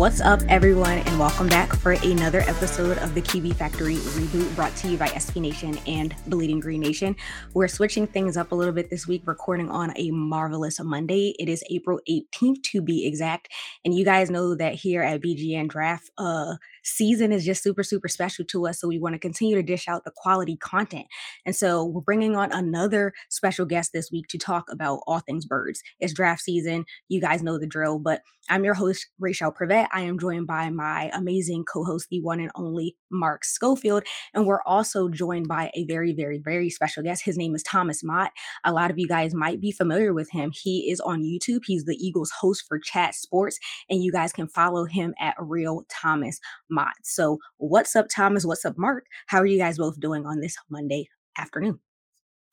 What's up, everyone, and welcome back for another episode of the QB Factory reboot brought to you by SB Nation and Bleeding Green Nation. We're switching things up a little bit this week, recording on a marvelous Monday. It is April 18th to be exact. And you guys know that here at BGN Draft, uh, season is just super, super special to us. So we want to continue to dish out the quality content. And so we're bringing on another special guest this week to talk about all things birds. It's draft season. You guys know the drill, but I'm your host, Raichele Privette. I am joined by my amazing co host, the one and only Mark Schofield. And we're also joined by a very, very, very special guest. His name is Thomas Mott. A lot of you guys might be familiar with him. He is on YouTube. He's the Eagles host for Chat Sports, and you guys can follow him at Real Thomas Mott. So, what's up, Thomas? What's up, Mark? How are you guys both doing on this Monday afternoon?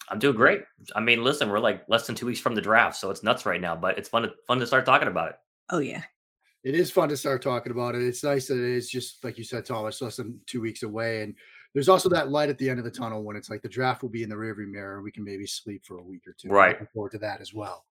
I'm doing great. I mean, listen, we're like less than two weeks from the draft, so it's nuts right now. But it's fun to fun to start talking about it. Oh yeah, it is fun to start talking about it. It's nice that it's just like you said, Thomas, less than two weeks away, and there's also that light at the end of the tunnel when it's like the draft will be in the rearview mirror. We can maybe sleep for a week or two. Right. Looking forward to that as well.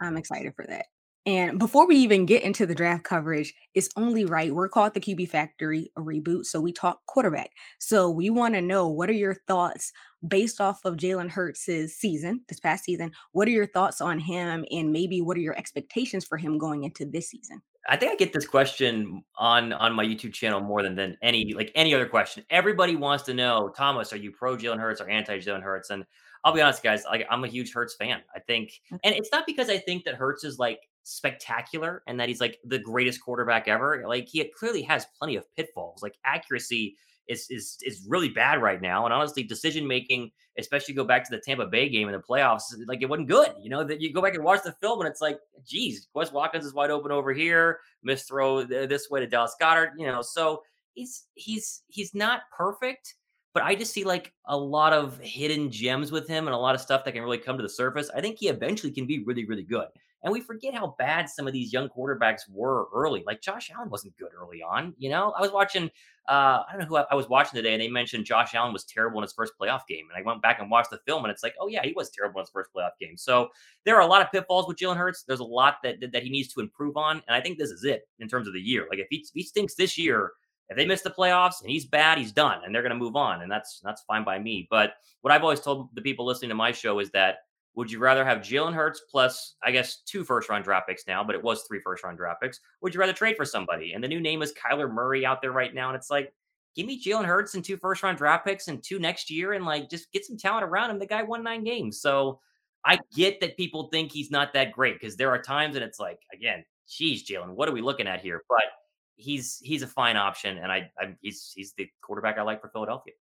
I'm excited for that. And before we even get into the draft coverage, it's only right. We're called the QB Factory a reboot. So we talk quarterback. So we want to know what are your thoughts based off of Jalen Hurts' season, this past season? What are your thoughts on him? And maybe what are your expectations for him going into this season? I think I get this question on on my YouTube channel more than than any like any other question. Everybody wants to know, Thomas, are you pro Jalen Hurts or anti Jalen Hurts? And I'll be honest, guys, like I'm a huge Hurts fan. I think, and it's not because I think that Hurts is like spectacular and that he's like the greatest quarterback ever. Like he clearly has plenty of pitfalls. Like accuracy is is is really bad right now. And honestly, decision making, especially go back to the Tampa Bay game in the playoffs, like it wasn't good. You know that you go back and watch the film and it's like, geez, Quez Watkins is wide open over here, miss throw this way to Dallas Goedert. You know, so he's he's he's not perfect. But I just see like a lot of hidden gems with him and a lot of stuff that can really come to the surface. I think he eventually can be really, really good. And we forget how bad some of these young quarterbacks were early. Like Josh Allen wasn't good early on. You know, I was watching, uh, I don't know who I, I was watching today, and they mentioned Josh Allen was terrible in his first playoff game. And I went back and watched the film, and it's like, oh, yeah, he was terrible in his first playoff game. So there are a lot of pitfalls with Jalen Hurts. There's a lot that, that, that he needs to improve on. And I think this is it in terms of the year. Like if he, if he stinks this year, if they miss the playoffs and he's bad, he's done, and they're going to move on, and that's that's fine by me. But what I've always told the people listening to my show is that would you rather have Jalen Hurts plus, I guess, two first round draft picks now, but it was three first round draft picks? Would you rather trade for somebody? And the new name is Kyler Murray out there right now. And it's like, give me Jalen Hurts and two first round draft picks and two next year and like just get some talent around him. The guy won nine games. So I get that people think he's not that great because there are times and it's like, again, geez, Jalen, what are we looking at here? But he's he's a fine option, and I, I he's he's the quarterback I like for Philadelphia.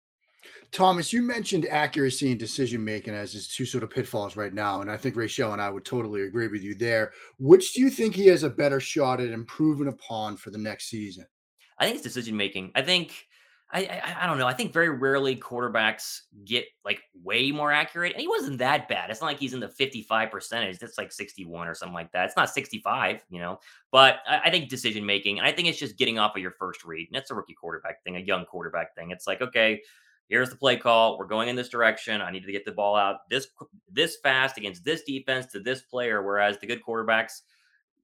Thomas, you mentioned accuracy and decision making as his two sort of pitfalls right now. And I think Raichele and I would totally agree with you there. Which do you think he has a better shot at improving upon for the next season? I think it's decision making. I think I, I, I don't know. I think very rarely quarterbacks get like way more accurate. And he wasn't that bad. It's not like he's in the 55 percentage. That's like 61 or something like that. It's not 65, you know. But I, I think decision making, and I think it's just getting off of your first read. And that's a rookie quarterback thing, a young quarterback thing. It's like, okay, here's the play call. We're going in this direction. I need to get the ball out this this fast against this defense to this player. Whereas the good quarterbacks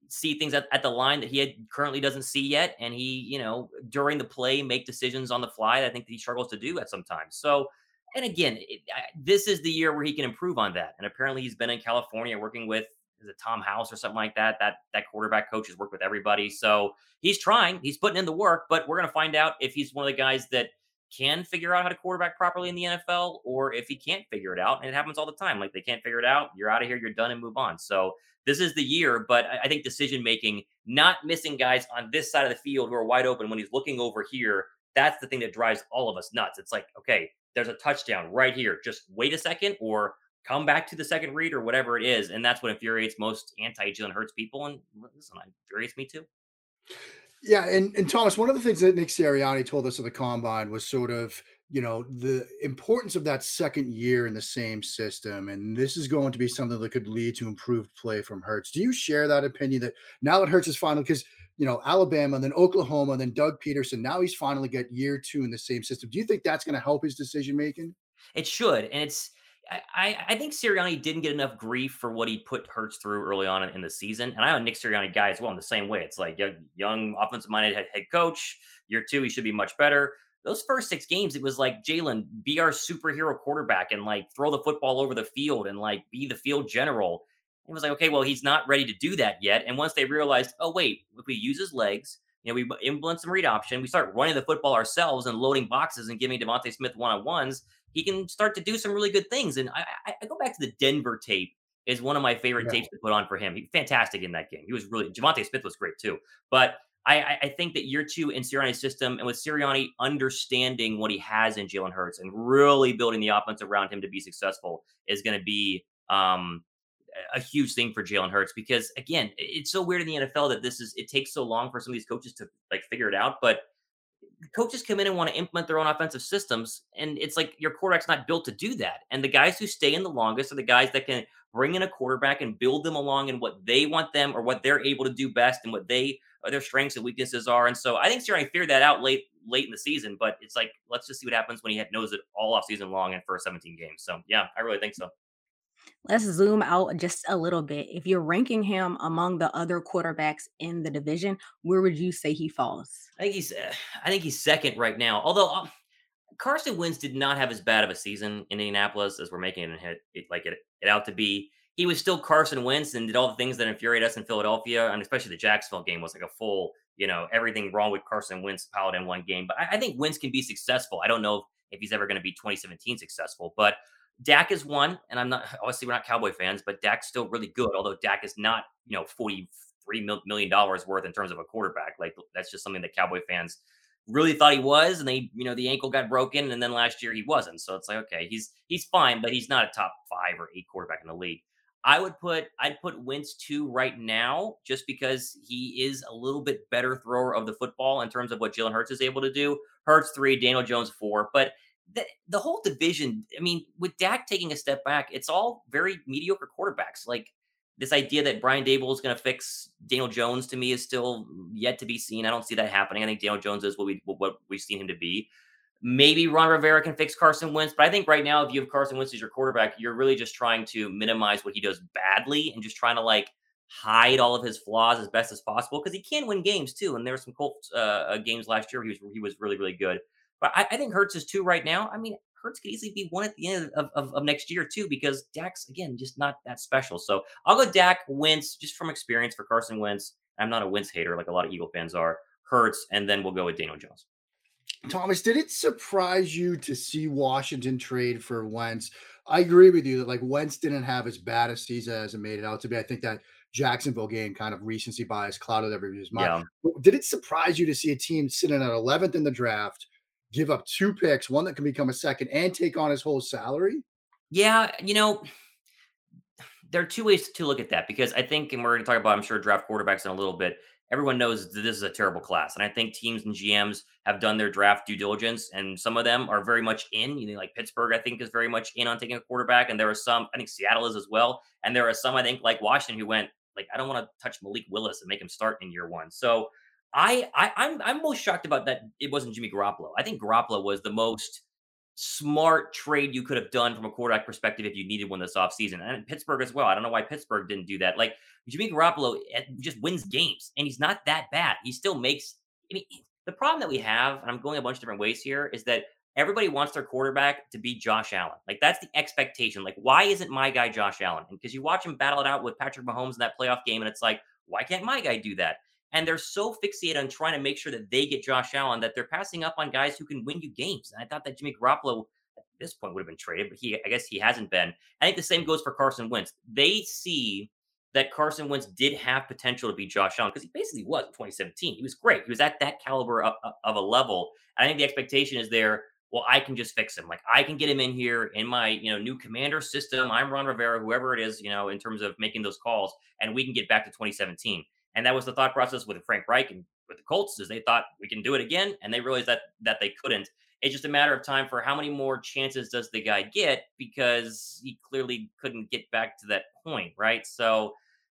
see things at, at the line that he had, currently doesn't see yet, and he, you know, during the play make decisions on the fly. That I think that he struggles to do at sometimes. So. And again, it, I, this is the year where he can improve on that. And apparently, he's been in California working with is it Tom House or something like that? That that quarterback coach has worked with everybody, so he's trying. He's putting in the work, but we're going to find out if he's one of the guys that can figure out how to quarterback properly in the NFL or if he can't figure it out. And it happens all the time. Like they can't figure it out, you're out of here, you're done and move on. So this is the year, but I think decision making, not missing guys on this side of the field who are wide open when he's looking over here that's the thing that drives all of us nuts. It's like, okay, there's a touchdown right here. Just wait a second or come back to the second read or whatever it is. And that's what infuriates most anti Jalen Hurts people. And listen, it infuriates me too. Yeah, and, and Thomas, one of the things that Nick Sirianni told us at the combine was sort of, you know, the importance of that second year in the same system. And this is going to be something that could lead to improved play from Hurts. Do you share that opinion that now that Hurts is finally because you know, Alabama, then Oklahoma, then Doug Pederson, Now he's finally got year two in the same system. Do you think that's going to help his decision making? It should, and it's. I, I think Sirianni didn't get enough grief for what he put Hurts through early on in the season, and I'm a Nick Sirianni guy as well in the same way. It's like young, young offensive minded head, head coach. Year two, he should be much better. Those first six games, it was like Jalen, be our superhero quarterback and like throw the football over the field and like be the field general. It was like, okay, well, he's not ready to do that yet. And once they realized, oh, wait, if we use his legs, you know, we implement some read option, we start running the football ourselves and loading boxes and giving DeVonta Smith one on ones, he can start to do some really good things. And I, I, I, go back to the Denver tape is one of my favorite yeah. tapes to put on for him. He fantastic in that game. He was really DeVonta Smith was great too. But I, I think that year two in Sirianni's system and with Sirianni understanding what he has in Jalen Hurts and really building the offense around him to be successful is going to be um, a huge thing for Jalen Hurts because again, it's so weird in the NFL that this is it takes so long for some of these coaches to like figure it out. But coaches come in and want to implement their own offensive systems, and it's like your quarterback's not built to do that. And the guys who stay in the longest are the guys that can bring in a quarterback and build them along in what they want them or what they're able to do best and what they their strengths and weaknesses are. And so I think Sirianni figured that out late late in the season. But it's like let's just see what happens when he knows it all off season long and for 17 games. So yeah, I really think so. Let's zoom out just a little bit. If you're ranking him among the other quarterbacks in the division, where would you say he falls? I think he's uh, I think he's second right now. Although uh, Carson Wentz did not have as bad of a season in Indianapolis as we're making it, it like it, it out to be. He was still Carson Wentz and did all the things that infuriate us in Philadelphia, and especially the Jacksonville game was like a full, you know, everything wrong with Carson Wentz piled in one game. But I, I think Wentz can be successful. I don't know if he's ever going to be 2017 successful, but Dak is one, and I'm not obviously we're not Cowboy fans, but Dak's still really good. Although Dak is not, you know, forty three million dollars worth in terms of a quarterback. Like that's just something that Cowboy fans really thought he was, and they, you know, the ankle got broken, and then last year he wasn't. So it's like, okay, he's he's fine, but he's not a top five or eight quarterback in the league. I would put I'd put Wentz two right now, just because he is a little bit better thrower of the football in terms of what Jalen Hurts is able to do. Hurts three, Daniel Jones four, but the, the whole division, I mean, with Dak taking a step back, it's all very mediocre quarterbacks. Like this idea that Brian Daboll is going to fix Daniel Jones to me is still yet to be seen. I don't see that happening. I think Daniel Jones is what we what we've seen him to be. Maybe Ron Rivera can fix Carson Wentz, but I think right now, if you have Carson Wentz as your quarterback, you're really just trying to minimize what he does badly and just trying to like hide all of his flaws as best as possible because he can win games too. And there were some Colts uh, uh games last year he was he was really really good. But I, I think Hurts is two right now. I mean, Hurts could easily be one at the end of, of, of, next year too, because Dak's again just not that special. So I'll go Dak Wentz just from experience for Carson Wentz. I'm not a Wentz hater like a lot of Eagle fans are. Hurts, and then we'll go with Daniel Jones. Thomas, did it surprise you to see Washington trade for Wentz? I agree with you that like Wentz didn't have as bad a season as it made it out to be. I think that Jacksonville game kind of recency bias clouded everybody's mind. Yeah. Did it surprise you to see a team sitting at 11th in the draft? Give up two picks, one that can become a second, and take on his whole salary? Yeah, you know, there are two ways to look at that because I think, and we're going to talk about, I'm sure, draft quarterbacks in a little bit. Everyone knows that this is a terrible class, and I think teams and GMs have done their draft due diligence, and some of them are very much in. You know, like Pittsburgh, I think, is very much in on taking a quarterback, and there are some. I think Seattle is as well, and there are some. I think like Washington who went like, I don't want to touch Malik Willis and make him start in year one. So I, I I'm I'm most shocked about that it wasn't Jimmy Garoppolo. I think Garoppolo was the most smart trade you could have done from a quarterback perspective if you needed one this offseason. And Pittsburgh as well. I don't know why Pittsburgh didn't do that. Like Jimmy Garoppolo eh, just wins games and he's not that bad. He still makes I mean the problem that we have, and I'm going a bunch of different ways here, is that everybody wants their quarterback to be Josh Allen. Like that's the expectation. Like, why isn't my guy Josh Allen? And because you watch him battle it out with Patrick Mahomes in that playoff game, and it's like, why can't my guy do that? And they're so fixated on trying to make sure that they get Josh Allen that they're passing up on guys who can win you games. And I thought that Jimmy Garoppolo at this point would have been traded, but he I guess he hasn't been. I think the same goes for Carson Wentz. They see that Carson Wentz did have potential to be Josh Allen because he basically was in 2017. He was great. He was at that caliber of, of a level. And I think the expectation is there. Well, I can just fix him. Like I can get him in here in my you know new commander system. I'm Ron Rivera, whoever it is, you know, in terms of making those calls, and we can get back to 2017. And that was the thought process with Frank Reich and with the Colts is they thought we can do it again, and they realized that that they couldn't. It's just a matter of time for how many more chances does the guy get because he clearly couldn't get back to that point, right? So,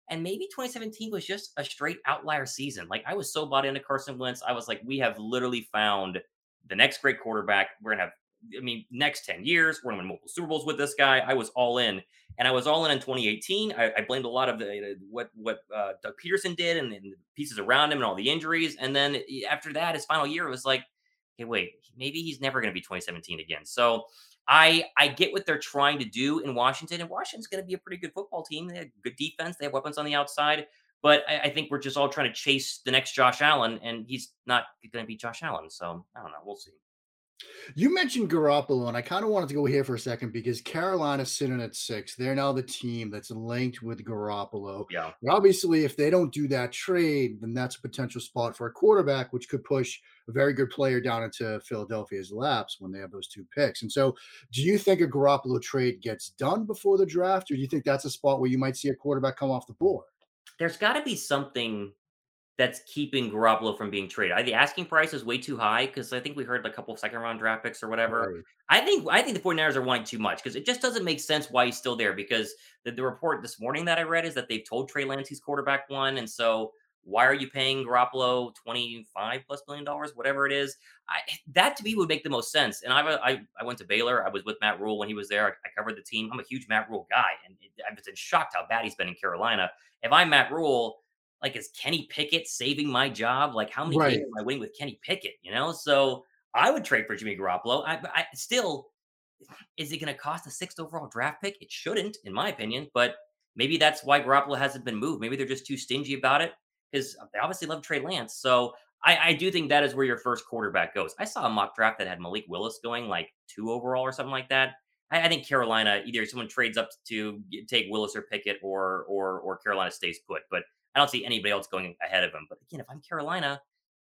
and maybe 2017 was just a straight outlier season. Like I was so bought into Carson Wentz, I was like, we have literally found the next great quarterback. We're gonna have, I mean, next 10 years, we're gonna win multiple Super Bowls with this guy. I was all in, and I was all in in 2018. I, I blamed a lot of the what what uh, Doug Pederson did and, and pieces around him and all the injuries. And then after that, his final year, it was like okay, wait, maybe he's never going to be 2017 again. So I I get what they're trying to do in Washington, and Washington's going to be a pretty good football team. They have good defense. They have weapons on the outside. But I, I think we're just all trying to chase the next Josh Allen, and he's not going to be Josh Allen. So I don't know. We'll see. You mentioned Garoppolo, and I kind of wanted to go here for a second because Carolina's sitting at six. They're now the team that's linked with Garoppolo. Yeah. And obviously, if they don't do that trade, then that's a potential spot for a quarterback, which could push a very good player down into Philadelphia's laps when they have those two picks. And so, do you think a Garoppolo trade gets done before the draft, or do you think that's a spot where you might see a quarterback come off the board? There's got to be something that's keeping Garoppolo from being traded. The asking price is way too high because I think we heard a couple of second round draft picks or whatever. Right. I think I think the 49ers are wanting too much because it just doesn't make sense why he's still there. Because the, the report this morning that I read is that they've told Trey Lance he's quarterback one, and so why are you paying Garoppolo 25 plus million dollars, whatever it is? I, that to me would make the most sense. And I, I, I went to Baylor. I was with Matt Rhule when he was there. I, I covered the team. I'm a huge Matt Rhule guy, and I've been shocked how bad he's been in Carolina. If I'm Matt Rhule, like is Kenny Pickett saving my job? Like how many right. games am I winning with Kenny Pickett? You know, so I would trade for Jimmy Garoppolo. I, I still is it going to cost a sixth overall draft pick? It shouldn't, in my opinion, but maybe that's why Garoppolo hasn't been moved. Maybe they're just too stingy about it because they obviously love Trey Lance. So I, I, do think that is where your first quarterback goes. I saw a mock draft that had Malik Willis going like two overall or something like that. I, I think Carolina either someone trades up to take Willis or Pickett, or or or Carolina stays put. But I don't see anybody else going ahead of him. But again, if I'm Carolina,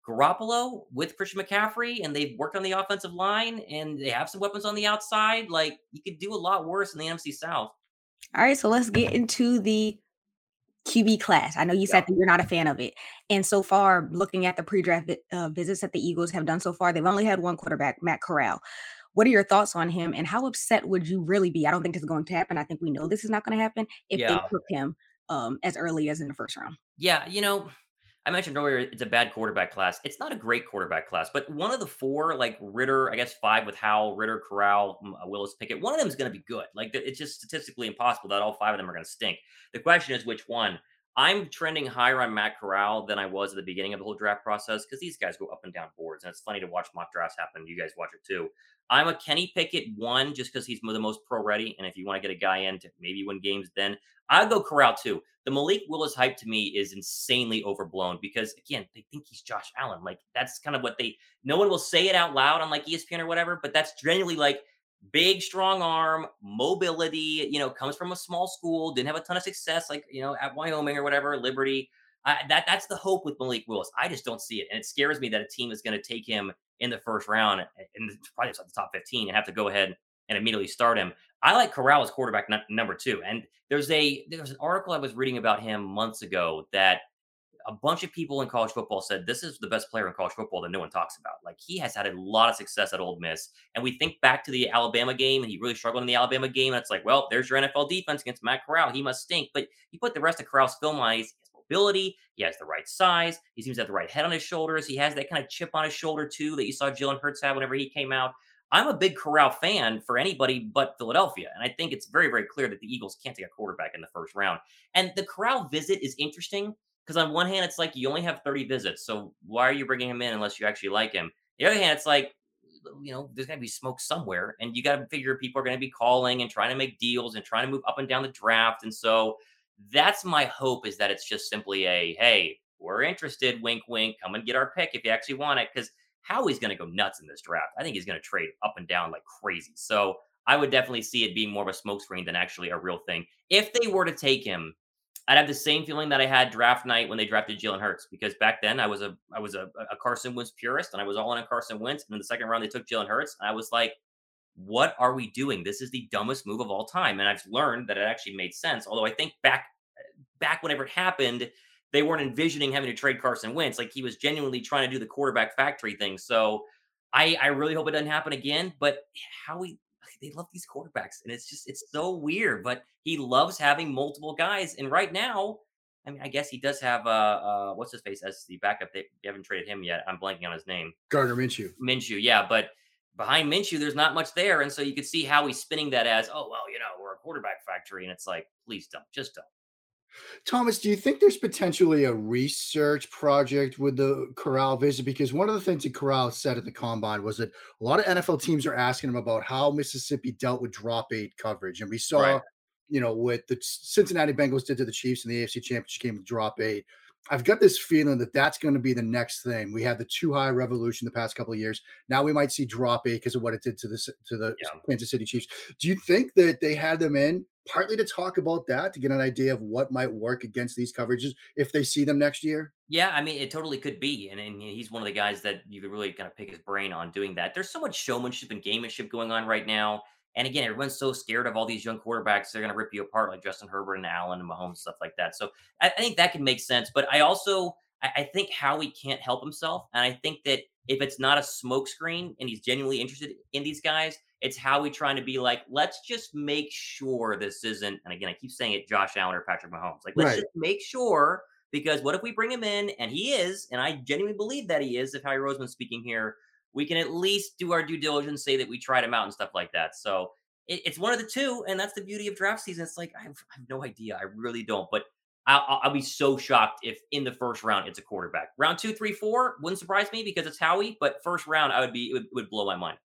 Garoppolo with Christian McCaffrey, and they've worked on the offensive line, and they have some weapons on the outside. Like you could do a lot worse in the NFC South. All right, so let's get into the QB class. I know you said that you're not a fan of it. And so far, looking at the pre-draft uh, visits that the Eagles have done so far, they've only had one quarterback, Matt Corral. What are your thoughts on him, and how upset would you really be? I don't think this is going to happen. I think we know this is not going to happen if yeah. they took him um, as early as in the first round. Yeah, you know, I mentioned earlier it's a bad quarterback class. It's not a great quarterback class, but one of the four, like Ridder, I guess five with Howell, Ridder, Corral, uh, Willis, Pickett, one of them is going to be good. Like it's just statistically impossible that all five of them are going to stink. The question is which one. I'm trending higher on Matt Corral than I was at the beginning of the whole draft process because these guys go up and down boards, and it's funny to watch mock drafts happen. You guys watch it too. I'm a Kenny Pickett one just because he's the most pro ready, and if you want to get a guy in to maybe win games, then I'd go Corral too. The Malik Willis hype to me is insanely overblown because again, they think he's Josh Allen. Like that's kind of what they. No one will say it out loud on like ESPN or whatever, but that's genuinely like big, strong arm, mobility, you know, comes from a small school, didn't have a ton of success, like, you know, at Wyoming or whatever, Liberty. That That's the hope with Malik Willis. I just don't see it. And it scares me that a team is going to take him in the first round and probably the top 15 and have to go ahead and immediately start him. I like Corral as quarterback number two. And there's a there's an article I was reading about him months ago that a bunch of people in college football said this is the best player in college football that no one talks about. Like he has had a lot of success at Ole Miss, and we think back to the Alabama game, and he really struggled in the Alabama game. And it's like, well, there's your NFL defense against Matt Corral. He must stink. But you put the rest of Corral's film on, he has mobility. He has the right size. He seems to have the right head on his shoulders. He has that kind of chip on his shoulder too that you saw Jalen Hurts have whenever he came out. I'm a big Corral fan for anybody but Philadelphia. And I think it's very, very clear that the Eagles can't take a quarterback in the first round. And the Corral visit is interesting because on one hand, it's like you only have 30 visits. So why are you bringing him in unless you actually like him? The other hand, it's like, uh, you know, there's got to be smoke somewhere. And you got to figure people are going to be calling and trying to make deals and trying to move up and down the draft. And so that's my hope is that it's just simply a, hey, we're interested, wink, wink, come and get our pick if you actually want it. Because Howie's going to go nuts in this draft. I think he's going to trade up and down like crazy. So I would definitely see it being more of a smokescreen than actually a real thing. If they were to take him, I'd have the same feeling that I had draft night when they drafted Jalen Hurts because back then I was a I was a, a Carson Wentz purist and I was all in on Carson Wentz. And in the second round they took Jalen Hurts, and I was like, "What are we doing? This is the dumbest move of all time." And I've learned that it actually made sense. Although I think back back whenever it happened, they weren't envisioning having to trade Carson Wentz. Like he was genuinely trying to do the quarterback factory thing. So I I really hope it doesn't happen again. But Howie they love these quarterbacks, and it's just it's so weird. But he loves having multiple guys, and right now, I mean, I guess he does have uh, uh what's his face as the backup. They, they haven't traded him yet. I'm blanking on his name. Gardner Minshew. Minshew, yeah, but behind Minshew, there's not much there, and so you could see how he's spinning that as, oh well, you know, we're a quarterback factory, and it's like, please don't, just don't. Thomas, do you think there's potentially a research project with the Corral visit? Because one of the things that Corral said at the combine was that a lot of NFL teams are asking him about how Mississippi dealt with drop eight coverage. And we saw, right. you know, what the Cincinnati Bengals did to the Chiefs in the AFC Championship game with drop eight. I've got this feeling that that's going to be the next thing. We had the two-high revolution the past couple of years. Now we might see drop eight because of what it did to the to the yeah. Kansas City Chiefs. Do you think that they had them in partly to talk about that to get an idea of what might work against these coverages if they see them next year? Yeah, I mean, it totally could be, and, and he's one of the guys that you could really kind of pick his brain on doing that. There's so much showmanship and gamemanship going on right now. And again, everyone's so scared of all these young quarterbacks. They're going to rip you apart like Justin Herbert and Allen and Mahomes, stuff like that. So I, I think that can make sense. But I also, I, I think Howie can't help himself. And I think that if it's not a smokescreen and he's genuinely interested in these guys, it's Howie trying to be like, let's just make sure this isn't, and again, I keep saying it, Josh Allen or Patrick Mahomes. Like, let's right. just make sure because what if we bring him in and he is, and I genuinely believe that he is, if Howie Roseman's speaking here, we can at least do our due diligence, say that we tried him out and stuff like that. So it, it's one of the two, and that's the beauty of draft season. It's like I have, I have no idea, I really don't. But I'll, I'll, be so shocked if in the first round it's a quarterback. Round two, three, four wouldn't surprise me because it's Howie. But first round, I would be it would, would blow my mind.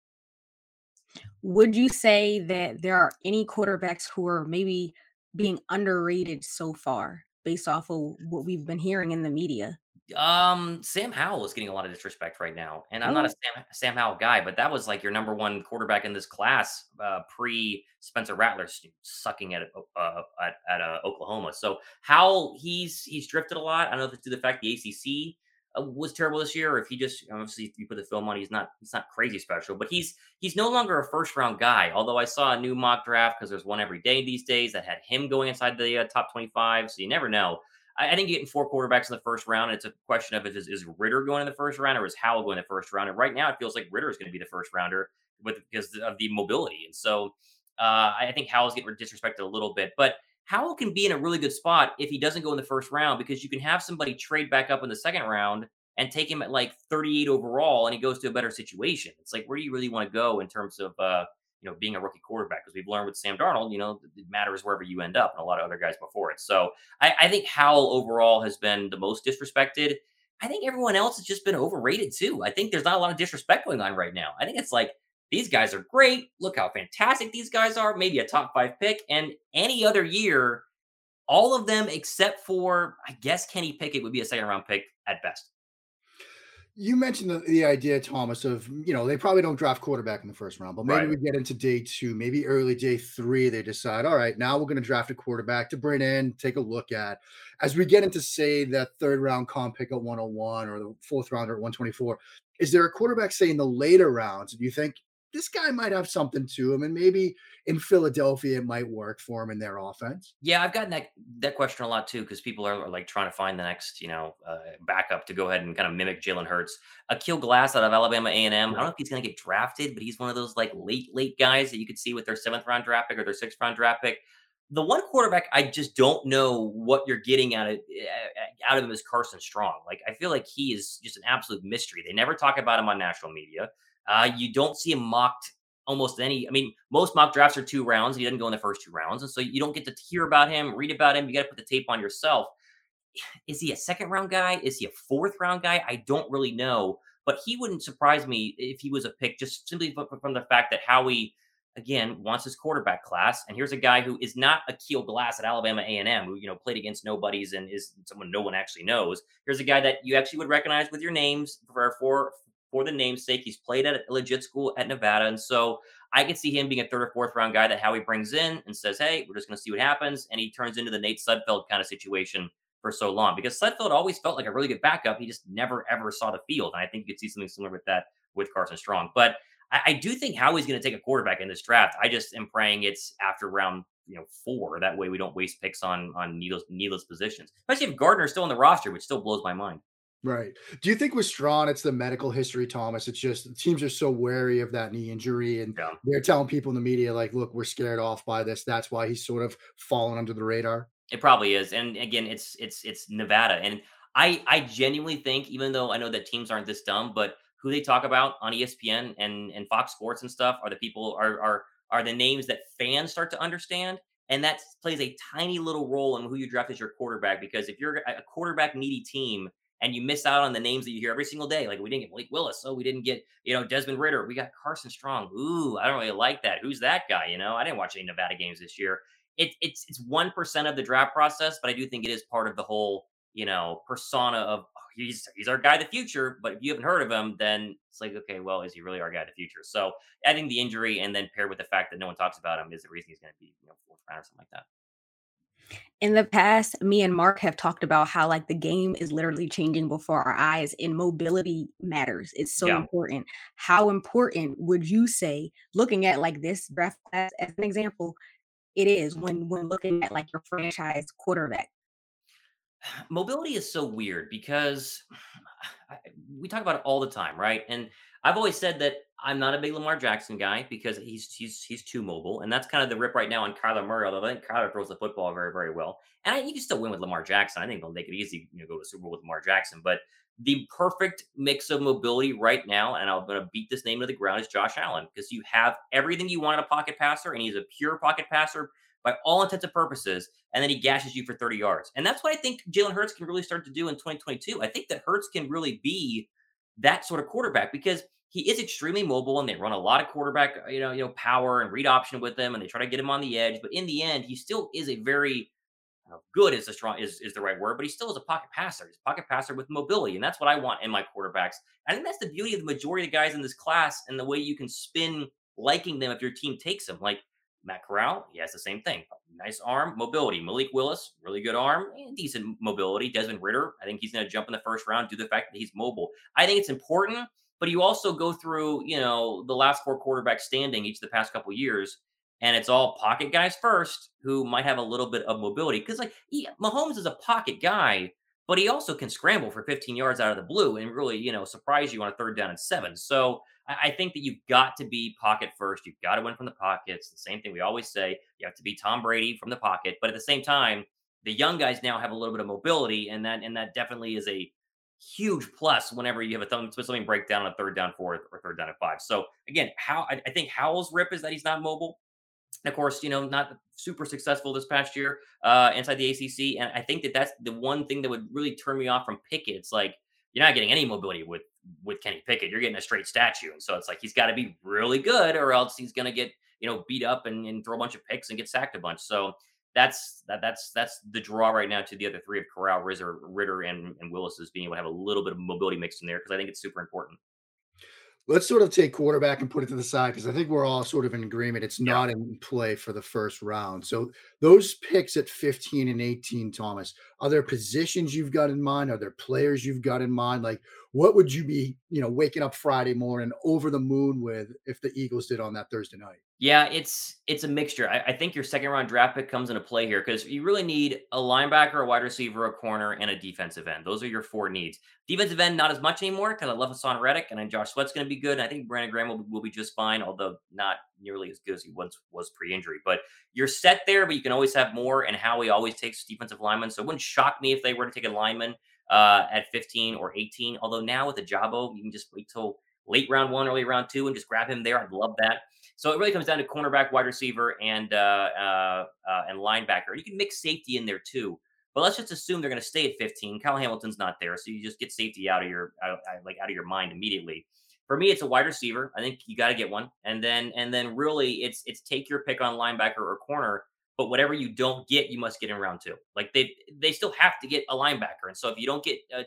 Would you say that there are any quarterbacks who are maybe being underrated so far based off of what we've been hearing in the media? Um, Sam Howell is getting a lot of disrespect right now, and I'm not a Sam, Sam Howell guy, but that was like your number one quarterback in this class uh, pre Spencer Rattler sucking at uh, at, at uh, Oklahoma. So Howell, he's he's drifted a lot. I don't know if it's due to the fact the ACC uh, was terrible this year, or if he just obviously you put the film on, he's not he's not crazy special, but he's he's no longer a first round guy. Although I saw a new mock draft because there's one every day these days that had him going inside the uh, top 25, so you never know. I, I think getting four quarterbacks in the first round, and it's a question of is, is Ridder going in the first round or is Howell going in the first round? And right now, it feels like Ridder is going to be the first rounder with because of the mobility. And so uh, I think Howell's getting disrespected a little bit, but Howell can be in a really good spot if he doesn't go in the first round because you can have somebody trade back up in the second round and take him at like 38 overall and he goes to a better situation. It's like, where do you really want to go in terms of, uh, you know, being a rookie quarterback. Because we've learned with Sam Darnold, you know, it matters wherever you end up, and a lot of other guys before it. So I, I think Howell overall has been the most disrespected. I think everyone else has just been overrated too. I think there's not a lot of disrespect going on right now. I think it's like these guys are great. Look how fantastic these guys are. Maybe a top five pick. And any other year, all of them except for, I guess, Kenny Pickett would be a second round pick at best. You mentioned the, the, idea, Thomas, of you know they probably don't draft quarterback in the first round, but maybe right. we get into day two, maybe early day three, they decide, all right, now we're going to draft a quarterback to bring in, take a look at. As we get into say that third round comp pick at 101 or the fourth rounder at 124, is there a quarterback say in the later rounds? Do you think this guy might have something to him, and maybe in Philadelphia it might work for him in their offense. Yeah, I've gotten that that question a lot too because people are, are, like trying to find the next you know uh, backup to go ahead and kind of mimic Jalen Hurts. Aqeel Glass out of Alabama A and M. I don't know if he's going to get drafted, but he's one of those like late late guys that you could see with their seventh round draft pick or their sixth round draft pick. The one quarterback I just don't know what you're getting out of eh, out of him is Carson Strong. Like I feel like he is just an absolute mystery. They never talk about him on national media. Uh, you don't see him mocked almost any. I mean, most mock drafts are two rounds. He doesn't go in the first two rounds, and so you don't get to hear about him, read about him. You got to put the tape on yourself. Is he a second round guy? Is he a fourth round guy? I don't really know, but he wouldn't surprise me if he was a pick just simply from the fact that Howie again wants his quarterback class and here's a guy who is not a Keel Glass at Alabama A&M who you know played against nobodies and is someone no one actually knows here's a guy that you actually would recognize with your names for for for the namesake. He's played at a legit school at Nevada. And so I can see him being a third or fourth round guy that Howie brings in and says, hey, we're just going to see what happens. And he turns into the Nate Sudfeld kind of situation for so long because Sudfeld always felt like a really good backup. He just never, ever saw the field. And I think you could see something similar with that with Carson Strong. But I, I do think Howie's going to take a quarterback in this draft. I just am praying it's after round you know four. That way we don't waste picks on on needless needless positions. Especially if Gardner's still on the roster, which still blows my mind. Right. Do you think with Strong, it's the medical history, Thomas? It's just teams are so wary of that knee injury, and yeah. they're telling people in the media, like, "Look, we're scared off by this." That's why he's sort of fallen under the radar. It probably is, and again, it's it's it's Nevada, and I I genuinely think, even though I know that teams aren't this dumb, but who they talk about on ESPN and and Fox Sports and stuff are the people are are are the names that fans start to understand. And that plays a tiny little role in who you draft as your quarterback. Because if you're a quarterback needy team and you miss out on the names that you hear every single day, like we didn't get Malik Willis, oh, we didn't get, you know, Desmond Ridder, we got Carson Strong. Ooh, I don't really like that. Who's that guy? You know, I didn't watch any Nevada games this year. It, it's it's one percent of the draft process, but I do think it is part of the whole, you know, persona of oh, he's he's our guy the future. But if you haven't heard of him, then it's like, okay, well, is he really our guy the future? So adding the injury and then paired with the fact that no one talks about him is the reason he's going to be you know fourth round or something like that. In the past, me and Mark have talked about how like the game is literally changing before our eyes and mobility matters. It's so yeah. important. How important would you say looking at like this draft class as an example, it is when when looking at like your franchise quarterback? mobility is so weird because we talk about it all the time, right? And I've always said that I'm not a big Lamar Jackson guy because he's he's he's too mobile, and that's kind of the rip right now on Kyler Murray. Although I think Kyler throws the football very very well, and I, you can still win with Lamar Jackson. I think they'll make it easy, you know, go to Super Bowl with Lamar Jackson. But the perfect mix of mobility right now, and I'm going to beat this name to the ground, is Josh Allen because you have everything you want in a pocket passer, and he's a pure pocket passer by all intents and purposes, and then he gashes you for 30 yards. And that's what I think Jalen Hurts can really start to do in 2022. I think that Hurts can really be that sort of quarterback because he is extremely mobile and they run a lot of quarterback, uh, you know, you know, power and read option with him and they try to get him on the edge. But in the end, he still is a very uh, good is the strong is, is the right word, but he still is a pocket passer. He's a pocket passer with mobility, and that's what I want in my quarterbacks. I think that's the beauty of the majority of the guys in this class and the way you can spin liking them if your team takes them. Like Matt Corral, he has the same thing. Nice arm, mobility. Malik Willis, really good arm, decent mobility. Desmond Ridder, I think he's going to jump in the first round due to the fact that he's mobile. I think it's important, but you also go through, you know, the last four quarterbacks standing each of the past couple years, and it's all pocket guys first who might have a little bit of mobility because, like, he, Mahomes is a pocket guy, but he also can scramble for 15 yards out of the blue and really, you know, surprise you on a third down and seven. So I, think that you've got to be pocket first. You've got to win from the pockets. The same thing we always say. You have to be Tom Brady from the pocket, but at the same time, the young guys now have a little bit of mobility, and that and that definitely is a huge plus whenever you have a thumb, something break down on a third down fourth or third down at five. So again, how I, I think Howell's rip is that he's not mobile. And of course, you know, not super successful this past year uh, inside the ACC. And I think that that's the one thing that would really turn me off from Pickett. It's like you're not getting any mobility with with Kenny Pickett. You're getting a straight statue, and so it's like he's got to be really good, or else he's going to get you know beat up and, and, throw a bunch of picks and get sacked a bunch. So that's that that's that's the draw right now to the other three of Corral, Rizzer, Ridder, and, and Willis is being able to have a little bit of mobility mixed in there because I think it's super important let's sort of take quarterback and put it to the side because I think we're all sort of in agreement. It's yeah. not in play for the first round. So those picks at 15 and 18, Thomas, are there positions you've got in mind? Are there players you've got in mind? Like what would you be, you know, waking up Friday morning over the moon with if the Eagles did on that Thursday night? Yeah, it's it's a mixture. I, I think your second round draft pick comes into play here because you really need a linebacker, a wide receiver, a corner, and a defensive end. Those are your four needs. Defensive end, not as much anymore because I love Haason Reddick and then Josh Sweat's going to be good. And I think Brandon Graham will, will be just fine, although not nearly as good as he once was pre-injury. But you're set there, but you can always have more. And Howie always takes defensive linemen, so it wouldn't shock me if they were to take a lineman uh, at 15 or 18. Although now with Ojabo, you can just wait till late round one, early round two, and just grab him there. I'd love that. So it really comes down to cornerback, wide receiver, and uh, uh, uh, and linebacker. You can mix safety in there too. But let's just assume they're going to stay at 15. Kyle Hamilton's not there, so you just get safety out of your out, like out of your mind immediately. For me, it's a wide receiver. I think you got to get one, and then and then really it's it's take your pick on linebacker or corner. But whatever you don't get, you must get in round two. Like they they still have to get a linebacker, and so if you don't get uh,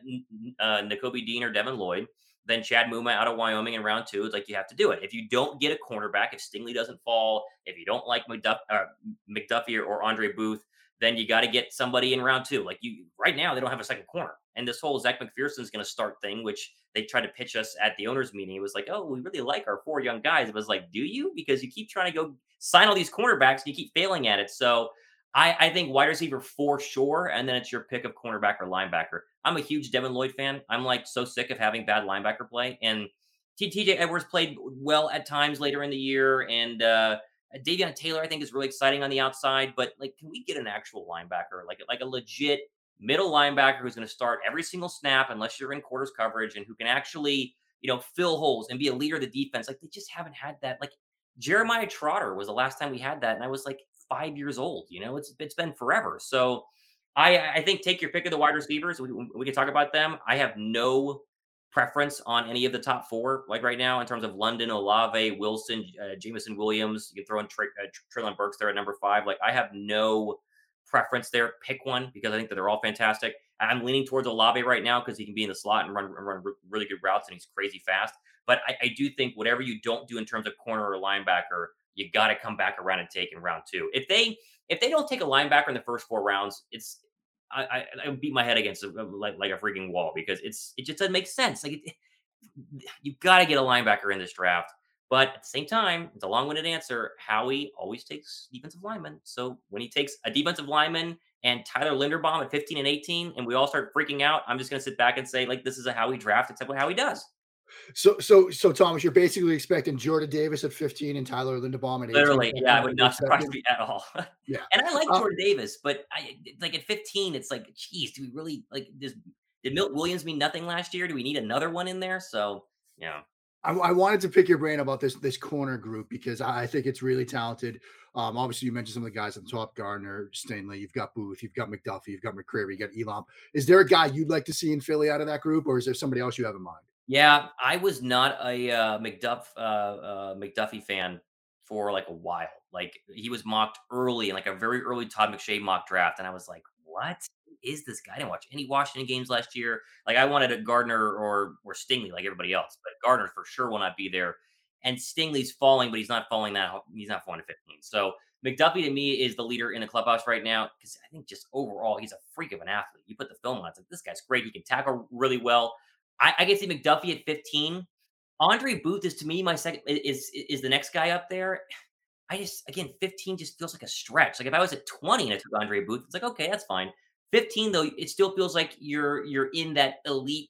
uh, Nakobe Dean or Devin Lloyd, than Chad Muma out of Wyoming in round two. It's like you have to do it. If you don't get a cornerback, if Stingley doesn't fall, if you don't like McDuff, uh, McDuffie or, or Andre Booth, then you got to get somebody in round two. Like you, right now, they don't have a second corner. And this whole Zech McPhearson's going to start thing, which they tried to pitch us at the owners' meeting. It was like, oh, we really like our four young guys. It was like, do you? Because you keep trying to go sign all these cornerbacks and you keep failing at it. So I, I think wide receiver for sure, and then it's your pick of cornerback or linebacker. I'm a huge Devin Lloyd fan. I'm like so sick of having bad linebacker play. And TJ Edwards played well at times later in the year, and uh, Davion Taylor I think is really exciting on the outside. But like, can we get an actual linebacker, like like a legit middle linebacker who's going to start every single snap unless you're in quarters coverage, and who can actually you know fill holes and be a leader of the defense? Like they just haven't had that. Like Jeremiah Trotter was the last time we had that, and I was like, five years old. You know, it's it's been forever. So I I think take your pick of the wide receivers. We, we can talk about them. I have no preference on any of the top four, like right now, in terms of London, Olave, Wilson, uh, Jameson Williams. You can throw in Tra- uh, Treylon Burks there at number five. Like I have no preference there. Pick one because I think that they're all fantastic. I'm leaning towards Olave right now because he can be in the slot and run, run really good routes and he's crazy fast. But I, I, do think whatever you don't do in terms of corner or linebacker, you got to come back around and take in round two. If they if they don't take a linebacker in the first four rounds, it's I, I, I beat my head against a, like like a freaking wall because it's it just doesn't make sense. Like it, you got to get a linebacker in this draft. But at the same time, it's a long-winded answer. Howie always takes defensive linemen. So when he takes a defensive lineman and Tyler Linderbaum at 15 and 18, and we all start freaking out, I'm just going to sit back and say, like, this is a Howie draft, except what Howie does. So, so, so, Thomas, you're basically expecting Jordan Davis at 15 and Tyler Linderbaum at 18. Literally, yeah, I would not surprise me at all. Yeah, and I like um, Jordan Davis, but I like at 15, it's like, geez, do we really like? this? did Milt Williams mean nothing last year? Do we need another one in there? So, yeah. I, I, wanted to pick your brain about this this corner group because I think it's really talented. Um, obviously, you mentioned some of the guys at the top: Gardner, Stingley. You've got Booth, you've got McDuffie, you've got McCreary, you got Elam. Is there a guy you'd like to see in Philly out of that group, or is there somebody else you have in mind? Yeah, I was not a uh, McDuff uh, uh, McDuffie fan for like a while. Like he was mocked early in like a very early Todd McShay mock draft, and I was like, "What is this guy?" I didn't watch any Washington games last year. Like I wanted a Gardner or or Stingley like everybody else, but Gardner for sure will not be there. And Stingley's falling, but he's not falling that he's not falling to 15. So McDuffie to me is the leader in the clubhouse right now because I think just overall he's a freak of an athlete. You put the film on, it's like this guy's great. He can tackle really well. I, I can see McDuffie at 15. Andre Booth is to me my second is is the next guy up there. I just again 15 just feels like a stretch. Like if I was at 20 and I took Andre Booth, it's like okay, that's fine. 15 though, it still feels like you're you're in that elite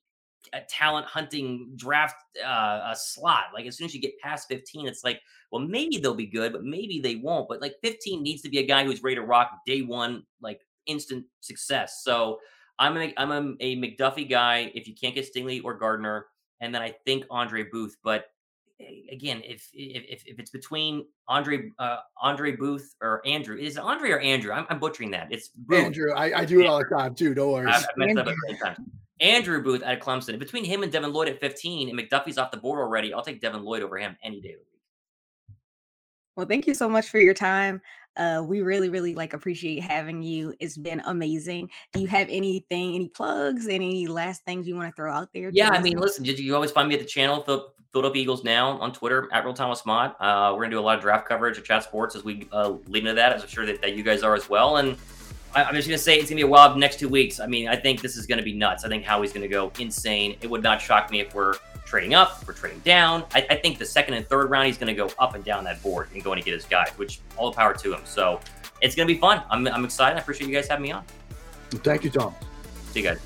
uh, talent hunting draft uh, slot. Like as soon as you get past 15, it's like, well, maybe they'll be good, but maybe they won't. But like 15 needs to be a guy who's ready to rock day one, like instant success. So I'm a, I'm a, a McDuffie guy. If you can't get Stingley or Gardner, and then I think Andre Booth. But again, if if, if it's between Andre uh, Andre Booth or Andrew, is it Andre or Andrew? I'm, I'm butchering that. It's Booth. Andrew. I, I do it all the time too. No worries. I've messed Andrew. up Andrew Booth at Clemson. Between him and Devin Lloyd at 15, and McDuffie's off the board already, I'll take Devin Lloyd over him any day of the week. Well, thank you so much for your time. Uh, we really, really like appreciate having you. It's been amazing. Do you have anything, any plugs, any last things you want to throw out there? Yeah, I mean, listen, did you always find me at the channel, Philadelphia Eagles Now on Twitter at Real Thomas Mott. Uh, we're gonna do a lot of draft coverage at Chat Sports as we uh, lead into that, as I'm sure that, that you guys are as well. And I, am just gonna say it's gonna be a wild next two weeks. I mean, I think this is gonna be nuts. I think Howie's gonna go insane. It would not shock me if we're trading up, we're trading down. I, I, think the second and third round, he's going to go up and down that board and going to get his guy, which all the power to him. So it's going to be fun. I'm, I'm excited. I appreciate you guys having me on. Thank you, Tom. See you guys.